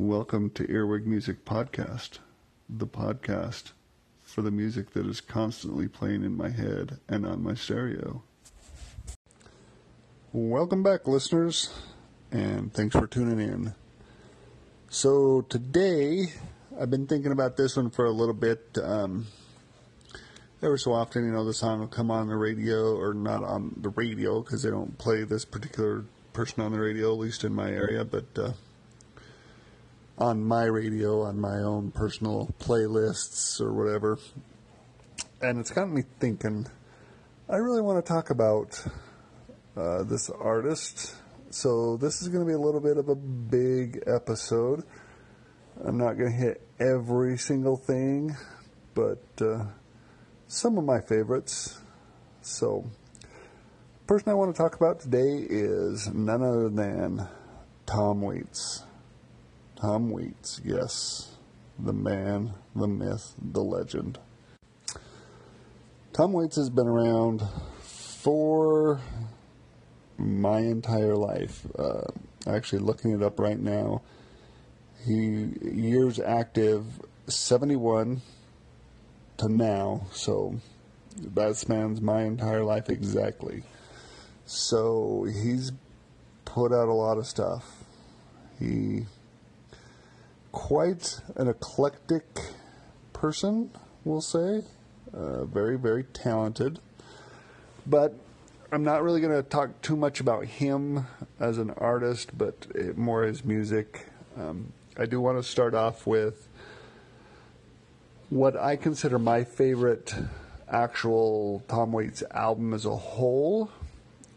Welcome to Earwig Music Podcast, the podcast for the music that is constantly playing in my head and on my stereo. Welcome back, listeners, and thanks for tuning in. So, today, I've been thinking about this one for a little bit. Um, every so often, you know, the song will come on the radio, or not on the radio, because they don't play this particular person on the radio, at least in my area, but uh, on my radio, on my own personal playlists or whatever. And it's got me thinking, I really want to talk about uh, this artist. So, this is going to be a little bit of a big episode. I'm not going to hit every single thing, but uh, some of my favorites. So, person I want to talk about today is none other than Tom Waits. Tom Waits, yes, the man, the myth, the legend. Tom Waits has been around for my entire life. Uh, actually, looking it up right now, he years active, seventy-one to now. So that spans my entire life exactly. So he's put out a lot of stuff. He quite an eclectic person, we'll say. Uh, very, very talented. But I'm not really going to talk too much about him as an artist, but more his music. Um, I do want to start off with what I consider my favorite actual Tom Waits album as a whole,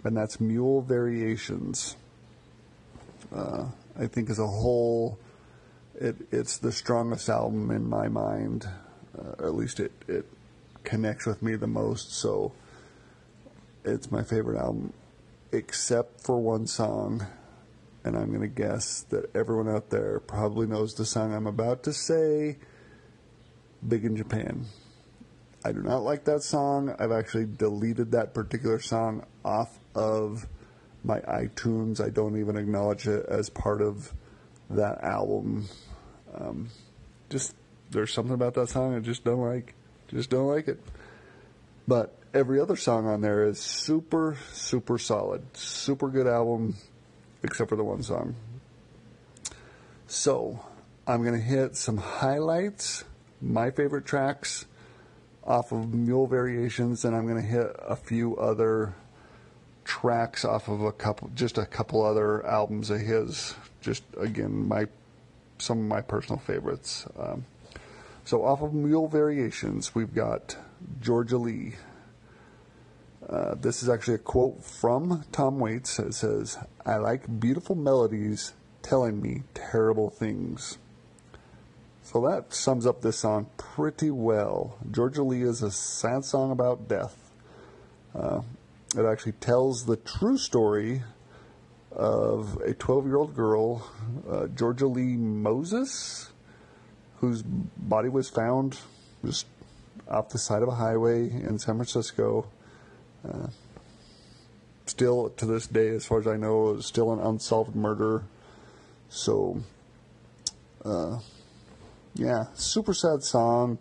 and that's Mule Variations. Uh, I think as a whole, it, it's the strongest album in my mind, uh, or at least it, it connects with me the most. So it's my favorite album, except for one song. And I'm going to guess that everyone out there probably knows the song I'm about to say Big in Japan. I do not like that song. I've actually deleted that particular song off of my iTunes. I don't even acknowledge it as part of that album. Um, just there's something about that song I just don't like. Just don't like it. But every other song on there is super, super solid. Super good album, except for the one song. So, I'm going to hit some highlights, my favorite tracks off of Mule Variations, and I'm going to hit a few other tracks off of a couple, just a couple other albums of his. Just again, my some of my personal favorites. Um, so off of Mule Variations, we've got Georgia Lee. Uh, this is actually a quote from Tom Waits. It says, I like beautiful melodies telling me terrible things. So that sums up this song pretty well. Georgia Lee is a sad song about death. Uh, it actually tells the true story of a 12 year old girl, uh, Georgia Lee Moses, whose body was found just off the side of a highway in San Francisco. Uh, still, to this day, as far as I know, still an unsolved murder. So, uh, yeah, super sad song,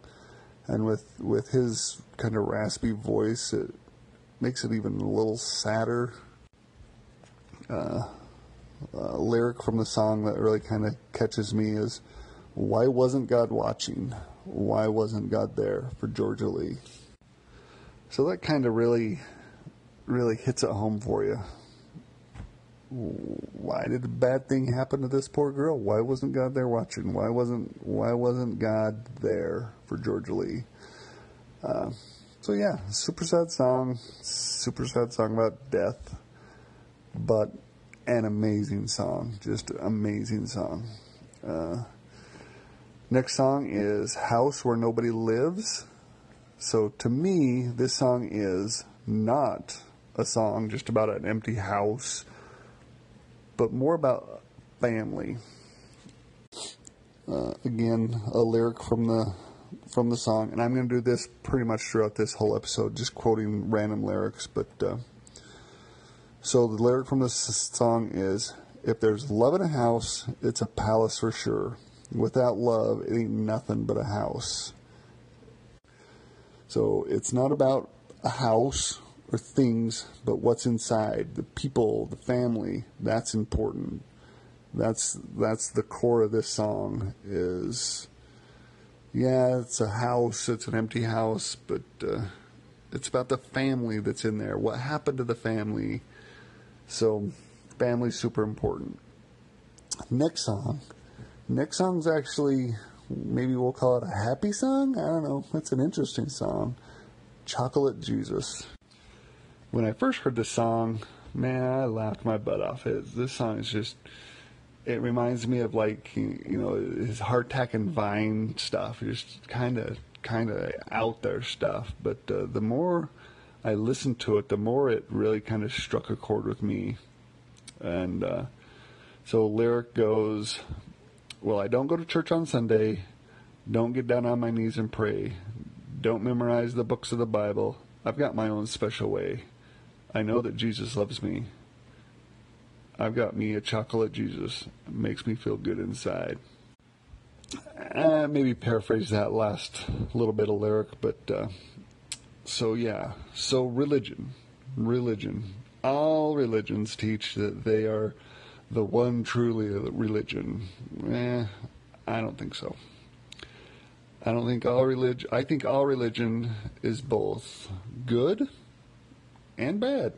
and with with his kind of raspy voice, it makes it even a little sadder. Uh, uh, lyric from the song that really kind of catches me is, "Why wasn't God watching? Why wasn't God there for Georgia Lee?" So that kind of really, really hits it home for you. Why did a bad thing happen to this poor girl? Why wasn't God there watching? Why wasn't Why wasn't God there for Georgia Lee? Uh, so yeah, super sad song, super sad song about death, but an amazing song, just amazing song. Uh, next song is House Where Nobody Lives. So to me, this song is not a song just about an empty house, but more about family. Uh, again, a lyric from the from the song, and I'm going to do this pretty much throughout this whole episode, just quoting random lyrics. But uh, so the lyric from this song is, if there's love in a house, it's a palace for sure. Without love, it ain't nothing but a house. So it's not about a house or things, but what's inside, the people, the family. That's important. That's that's the core of this song. Is yeah, it's a house, it's an empty house, but uh, it's about the family that's in there. What happened to the family? So, family's super important. Next song. Next song's actually maybe we'll call it a happy song. I don't know. It's an interesting song. Chocolate Jesus. When I first heard this song, man, I laughed my butt off. It, this song is just. It reminds me of like you know his Heart Attack and Vine stuff. Just kind of kind of out there stuff. But uh, the more I listened to it, the more it really kind of struck a chord with me. And uh, so lyric goes, "Well, I don't go to church on Sunday. Don't get down on my knees and pray. Don't memorize the books of the Bible. I've got my own special way. I know that Jesus loves me. I've got me a chocolate Jesus. It makes me feel good inside." Uh, maybe paraphrase that last little bit of lyric, but uh, so yeah. So religion, religion. All religions teach that they are the one truly religion. Eh, I don't think so. I don't think all religion. I think all religion is both good and bad.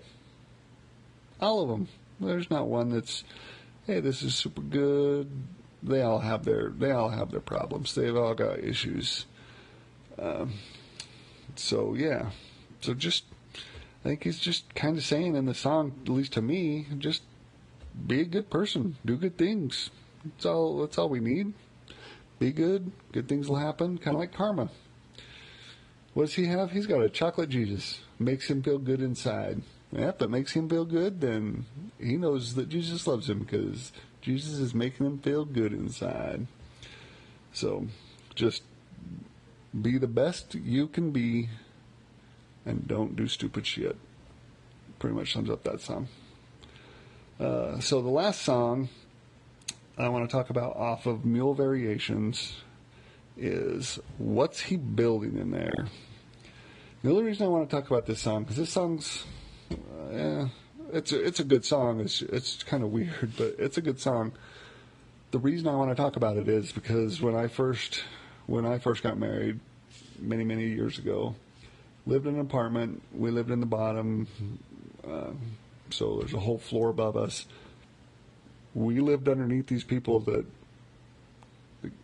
All of them. There's not one that's, hey, this is super good they all have their they all have their problems. They've all got issues. Um, so yeah, so just I think he's just kind of saying in the song, at least to me, just be a good person, do good things. That's all. That's all we need. Be good. Good things will happen. Kind of like karma. What does he have? He's got a chocolate Jesus. Makes him feel good inside. Yeah, if it makes him feel good, then he knows that Jesus loves him because Jesus is making him feel good inside. So just be the best you can be and don't do stupid shit. Pretty much sums up that song. Uh, so the last song I want to talk about off of Mule Variations is What's He Building in There? The only reason I want to talk about this song, because this song's, uh, yeah, it's a, it's a good song. It's it's kind of weird, but it's a good song. The reason I want to talk about it is because when I first when I first got married many many years ago, lived in an apartment. We lived in the bottom, uh, so there's a whole floor above us. We lived underneath these people that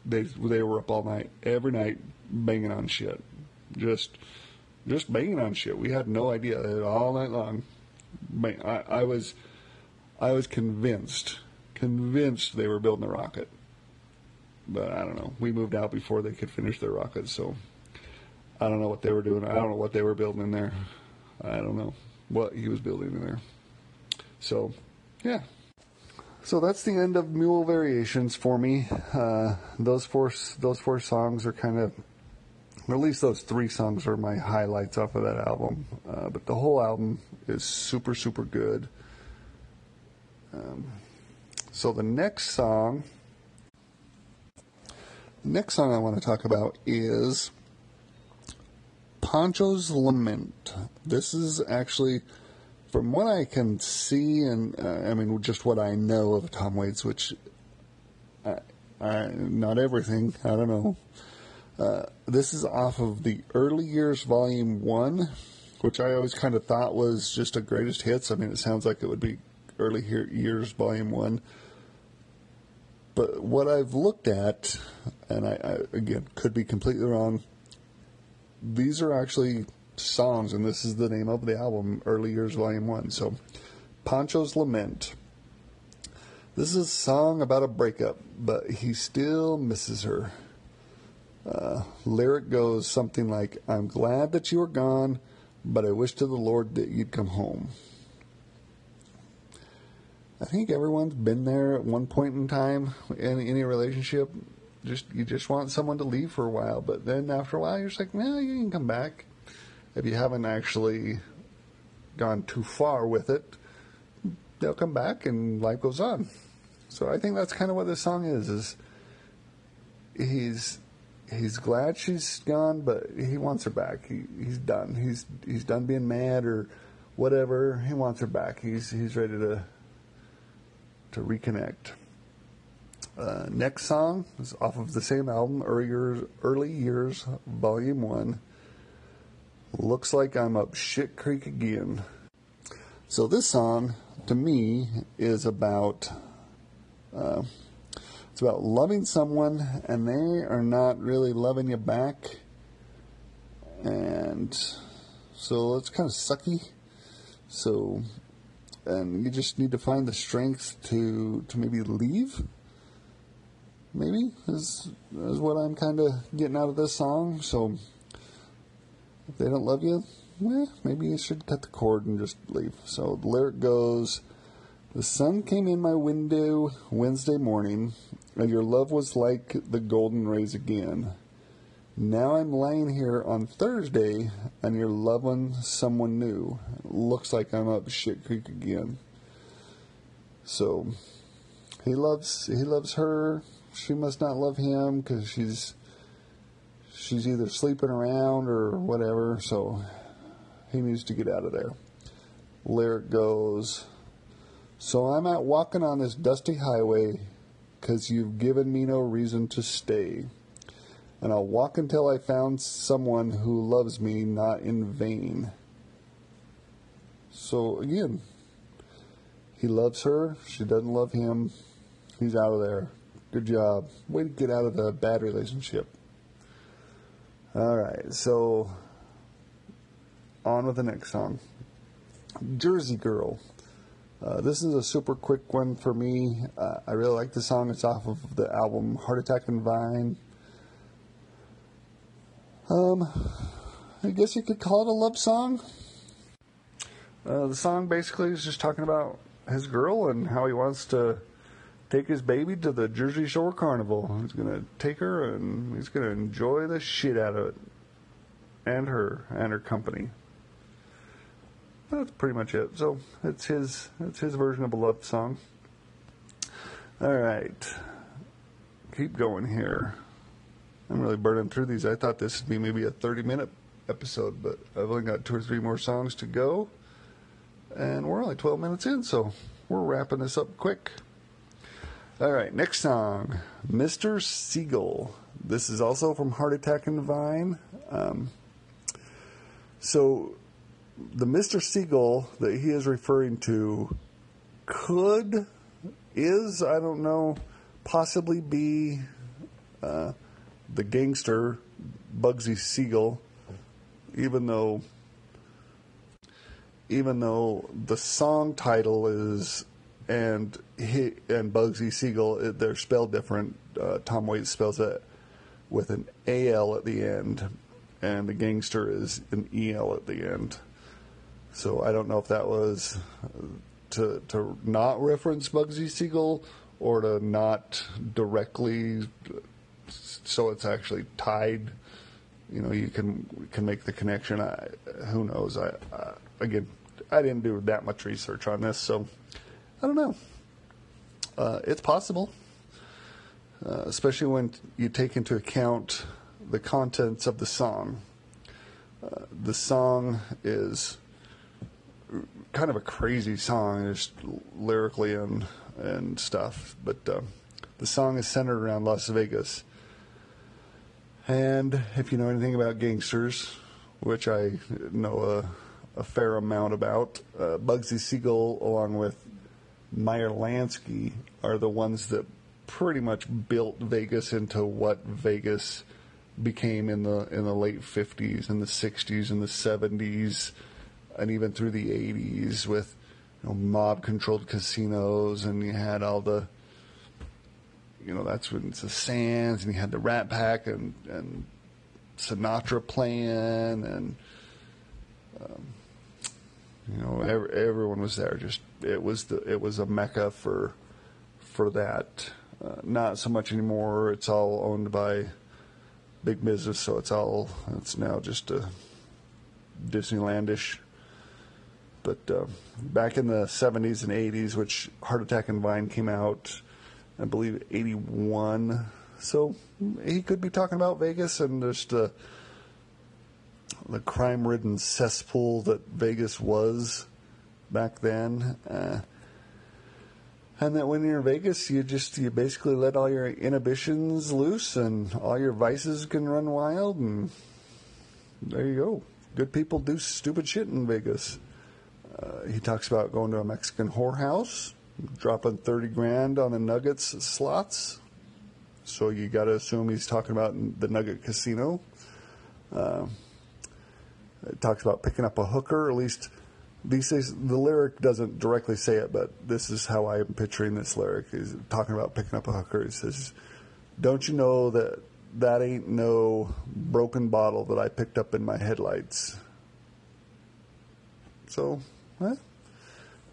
they they were up all night, every night, banging on shit, just just banging on shit. We had no idea all night long. I, I was, I was convinced, convinced they were building a rocket. But I don't know. We moved out before they could finish their rockets, so I don't know what they were doing. I don't know what they were building in there. I don't know what he was building in there. So, yeah. So that's the end of Mule Variations for me. Uh, those four those four songs are kind of or at least those three songs are my highlights off of that album. Uh, but the whole album is super, super good. Um, so the next song, next song I want to talk about is Poncho's Lament. This is actually, from what I can see, and uh, I mean just what I know of Tom Waits, which I, I, not everything. I don't know. Uh, this is off of the Early Years Volume 1, which I always kind of thought was just a greatest hits. I mean, it sounds like it would be Early Years Volume 1. But what I've looked at, and I, I again could be completely wrong, these are actually songs, and this is the name of the album, Early Years Volume 1. So, Poncho's Lament. This is a song about a breakup, but he still misses her. Uh, lyric goes something like, I'm glad that you are gone, but I wish to the Lord that you'd come home. I think everyone's been there at one point in time in any relationship. Just you just want someone to leave for a while, but then after a while you're just like, no, you can come back. If you haven't actually gone too far with it, they'll come back and life goes on. So I think that's kind of what this song is. Is he's he's glad she's gone, but he wants her back. He he's done. He's he's done being mad or whatever. He wants her back. He's he's ready to to reconnect. Uh, next song is off of the same album, Early Years, Early Years Volume One. Looks like I'm up shit creek again. So this song, to me, is about uh, it's about loving someone and they are not really loving you back, and so it's kind of sucky. So, and you just need to find the strength to to maybe leave. Maybe is is what I'm kind of getting out of this song. So, if they don't love you, maybe you should cut the cord and just leave. So the lyric goes. The sun came in my window Wednesday morning, and your love was like the golden rays again. Now I'm lying here on Thursday, and you're loving someone new. Looks like I'm up shit creek again. So he loves he loves her. She must not love him because she's she's either sleeping around or whatever. So he needs to get out of there. Lyric goes. So I'm out walking on this dusty highway because you've given me no reason to stay. And I'll walk until I found someone who loves me not in vain. So again, he loves her, she doesn't love him, he's out of there. Good job. Way to get out of the bad relationship. Alright, so on with the next song Jersey Girl. Uh, this is a super quick one for me. Uh, I really like the song. It's off of the album Heart Attack and Vine. Um, I guess you could call it a love song. Uh, the song basically is just talking about his girl and how he wants to take his baby to the Jersey Shore Carnival. He's going to take her and he's going to enjoy the shit out of it. And her and her company that's pretty much it. So it's his it's his version of a love song. All right, keep going here. I'm really burning through these. I thought this would be maybe a 30 minute episode, but I've only got two or three more songs to go, and we're only 12 minutes in, so we're wrapping this up quick. All right, next song, Mr. Siegal. This is also from Heart Attack and Vine. Um, so the Mr. Siegal that he is referring to could, is, I don't know, possibly be uh, the gangster Bugsy Siegel, even though even though the song title is and he and Bugsy Siegel they're spelled different. Uh, Tom Waits spells it with an AL at the end, and the gangster is an EL at the end. So I don't know if that was to to not reference Bugsy Siegel or to not directly, so it's actually tied. You know, you can can make the connection. I, who knows? I, I again, I didn't do that much research on this, so I don't know. Uh, it's possible, uh, especially when you take into account the contents of the song. Uh, the song is kind of a crazy song, just lyrically and and stuff. But uh, the song is centered around Las Vegas. And if you know anything about gangsters, which I know a, a fair amount about, uh, Bugsy Siegel, along with Meyer Lansky, are the ones that pretty much built Vegas into what Vegas became in the in the late 50s and the 60s and the 70s and even through the 80s with you know, mob controlled casinos and you had all the you know that's when it's the Sands and you had the Rat Pack and and Sinatra playing and um, you know every, everyone was there. Just it was the it was a mecca for for that. Uh, not so much anymore. It's all owned by big business so it's all it's now just a Disneylandish. But uh, back in the 70s and 80s, which Heart Attack and Vine came out, I believe 81. So he could be talking about Vegas and just uh, the crime ridden cesspool that Vegas was back then. Uh, and that when you're in Vegas, you just you basically let all your inhibitions loose, and all your vices can run wild, and there you go. Good people do stupid shit in Vegas. Uh, he talks about going to a Mexican whorehouse, dropping thirty grand on the Nuggets slots. So you got to assume he's talking about the Nugget Casino. Uh, it talks about picking up a hooker, at least these days, the lyric doesn't directly say it, but this is how I am picturing this lyric. He's talking about picking up a hooker. He says, Don't you know that that ain't no broken bottle that I picked up in my headlights? So, well,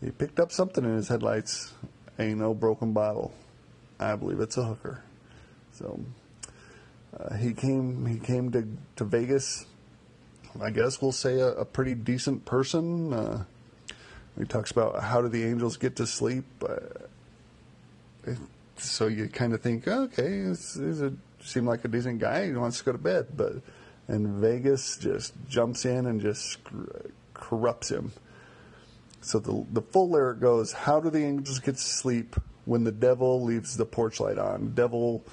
he picked up something in his headlights. Ain't no broken bottle. I believe it's a hooker. So, uh, he came. He came to to Vegas I guess we'll say a, a pretty decent person. Uh, he talks about how do the angels get to sleep. Uh, so you kind of think, okay, he's, a seem like a decent guy. He wants to go to bed, but and Vegas just jumps in and just corrupts him. So the the full lyric goes, "How do the angels get to sleep when the devil leaves the porch light on? Devil."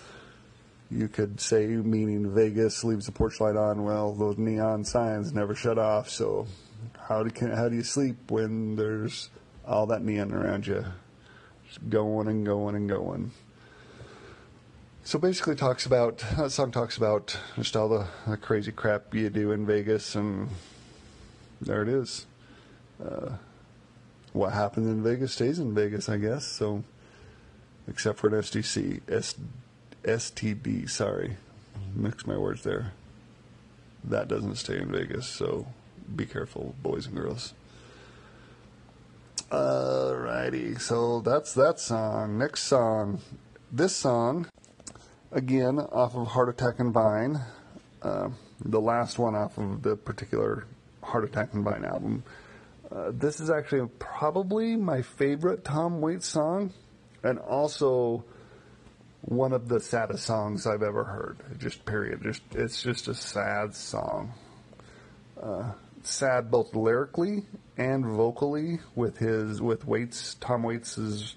you could say, meaning Vegas leaves the porch light on. Well, those neon signs never shut off. So, how do can, how do you sleep when there's all that neon around you, just going and going and going? So basically, talks about that song talks about just all the, the crazy crap you do in Vegas, and there it is. Uh, what happens in Vegas stays in Vegas, I guess. So, except for an SDC, S, STD, sorry. Mix my words there. That doesn't stay in Vegas, so be careful, boys and girls. Alrighty, so that's that song. Next song. This song, again, off of Heart Attack and Vine. Uh, the last one off of the particular Heart Attack and Vine album. Uh, this is actually probably my favorite Tom Waits song, and also one of the saddest songs I've ever heard. Just period. Just it's just a sad song. Uh, sad both lyrically and vocally with his with Waits Tom Waits's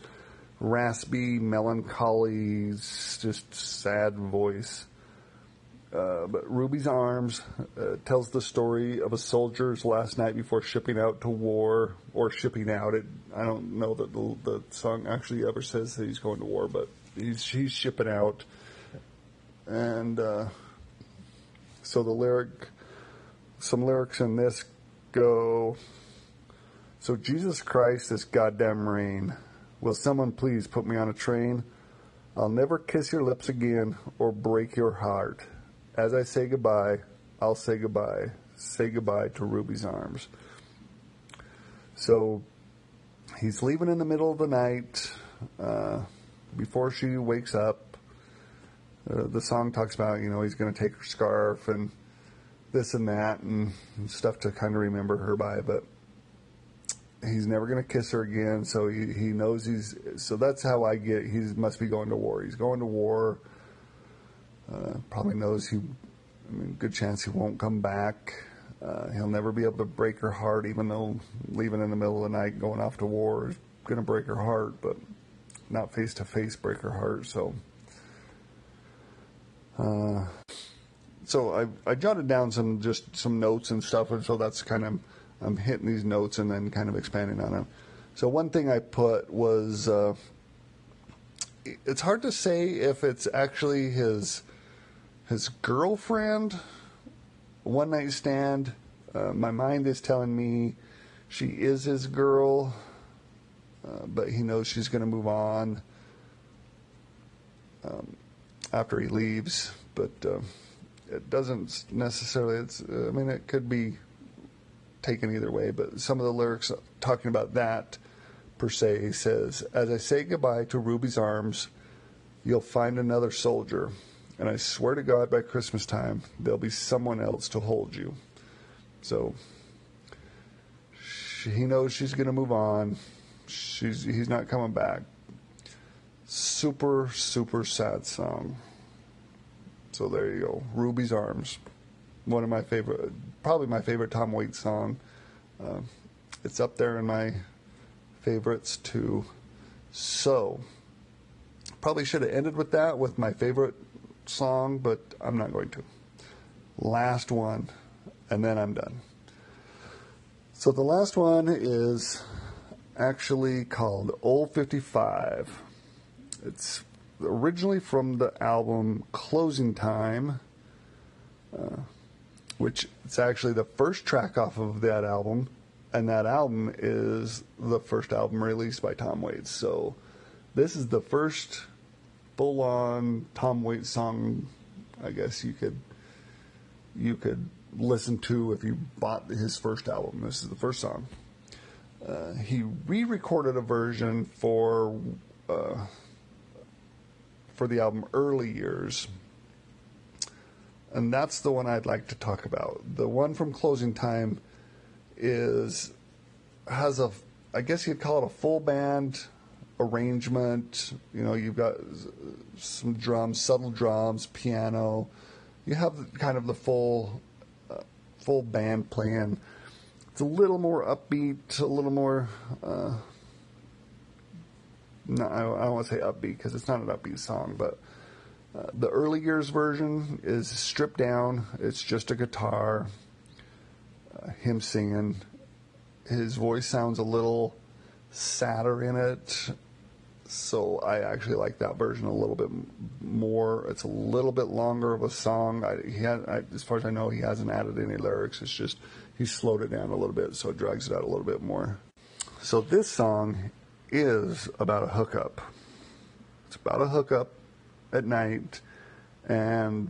raspy, melancholy, just sad voice. Uh, but Ruby's Arms uh, tells the story of a soldier's last night before shipping out to war, or shipping out. It, I don't know that the, the song actually ever says that he's going to war, but he's he's shipping out, and uh, so the lyric, some lyrics in this go. So Jesus Christ, this goddamn rain. Will someone please put me on a train? I'll never kiss your lips again or break your heart. As I say goodbye, I'll say goodbye. Say goodbye to Ruby's arms. So he's leaving in the middle of the night. Uh, before she wakes up. Uh, the song talks about, you know, he's going to take her scarf and this and that and, and stuff to kind of remember her by, but he's never going to kiss her again. So he, he knows he's, so that's how I get, he must be going to war. He's going to war. Uh, probably knows he, I mean, good chance he won't come back. Uh, he'll never be able to break her heart, even though leaving in the middle of the night, going off to war is going to break her heart. But not face to face break her heart. So, uh, so I I jotted down some just some notes and stuff, and so that's kind of I'm hitting these notes and then kind of expanding on them. So one thing I put was uh, it's hard to say if it's actually his his girlfriend one night stand. Uh, my mind is telling me she is his girl. Uh, but he knows she's going to move on um, after he leaves. But uh, it doesn't necessarily. It's. I mean, it could be taken either way. But some of the lyrics talking about that per se says, "As I say goodbye to Ruby's arms, you'll find another soldier." And I swear to God, by Christmas time, there'll be someone else to hold you. So she, he knows she's going to move on she's he's not coming back. super, super sad song. So there you go. Ruby's Arms. One of my favorite, probably my favorite Tom Waits song. Uh, it's up there in my favorites too. So, probably should have ended with that, with my favorite song, but I'm not going to. Last one, and then I'm done. So, the last one is actually called Old 55. It's originally from the album Closing Time, uh, which it's actually the first track off of that album, and that album is the first album released by Tom Waits. So this is the first full-on Tom Waits song, I guess you could you could listen to if you bought his first album. This is the first song. Uh, he re-recorded a version for uh, for the album Early Years. And that's the one I'd like to talk about. The one from Closing Time is has a I guess you'd call it a full band arrangement. You know, you've got some drums, subtle drums, piano. You have kind of the full uh, full band playing. It's a little more upbeat, a little more uh, no, I don't want to say upbeat because it's not an upbeat song, but uh, the early years version is stripped down. It's just a guitar, uh, him singing. His voice sounds a little sadder in it, so I actually like that version a little bit more. It's a little bit longer of a song. I, he had, I, as far as I know, he hasn't added any lyrics. It's just he slowed it down a little bit, so it drags it out a little bit more. So this song is about a hookup. It's about a hookup at night, and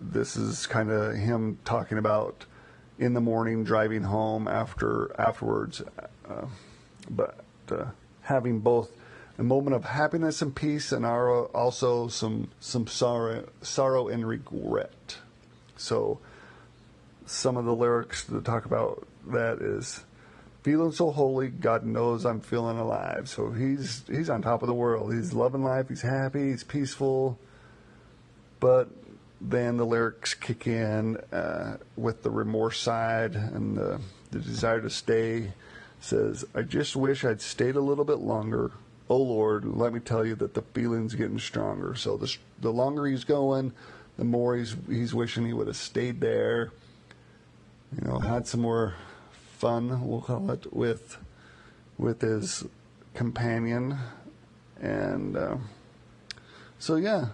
this is kind of him talking about in the morning driving home after afterwards, uh, but uh, having both a moment of happiness and peace, and also some some sorrow sorrow and regret. So, some of the lyrics that talk about that is feeling so holy. God knows I'm feeling alive. So he's he's on top of the world. He's loving life. He's happy. He's peaceful. But then the lyrics kick in uh, with the remorse side and the, the desire to stay. Says, I just wish I'd stayed a little bit longer. Oh Lord, let me tell you that the feeling's getting stronger. So the the longer he's going, the more he's he's wishing he would have stayed there. You know, had some more fun, we'll call it, with with his companion, and uh, so yeah,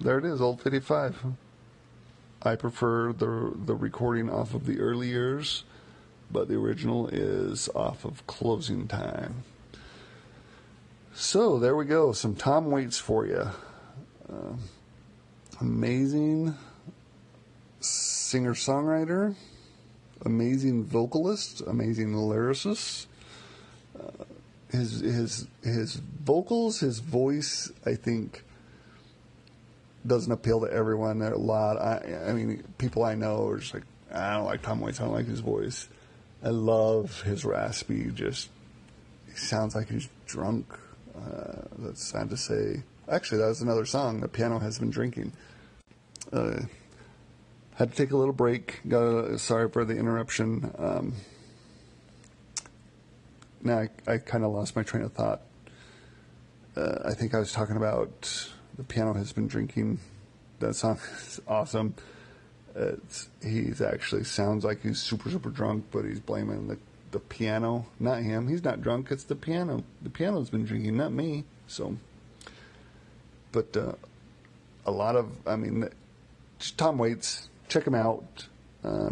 there it is, old fifty five. I prefer the the recording off of the early years, but the original is off of closing time. So there we go, some Tom Waits for you. Uh, amazing singer songwriter amazing vocalist, amazing lyricist. Uh, his his his vocals, his voice, I think, doesn't appeal to everyone. There are a lot. I I mean, people I know are just like, I don't like Tom Waits. I don't like his voice. I love his raspy. Just he sounds like he's drunk. Uh, that's sad to say. Actually, that was another song. The piano has been drinking. Uh, had to take a little break. Got sorry for the interruption. Um, now I, I kind of lost my train of thought. Uh, I think I was talking about the piano has been drinking. That song is awesome. It's, he's actually sounds like he's super super drunk, but he's blaming the the piano, not him. He's not drunk. It's the piano. The piano's been drinking, not me. So, but uh, a lot of, I mean, Tom Waits check him out. Uh,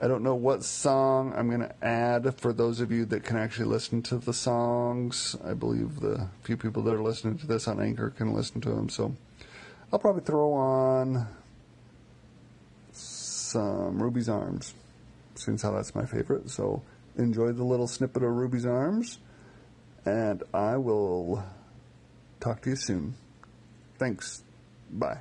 I don't know what song I'm going to add for those of you that can actually listen to the songs. I believe the few people that are listening to this on Anchor can listen to them. So I'll probably throw on some Ruby's Arms, since how that's my favorite. So enjoy the little snippet of Ruby's Arms, and I will talk to you soon. Thanks. Bye.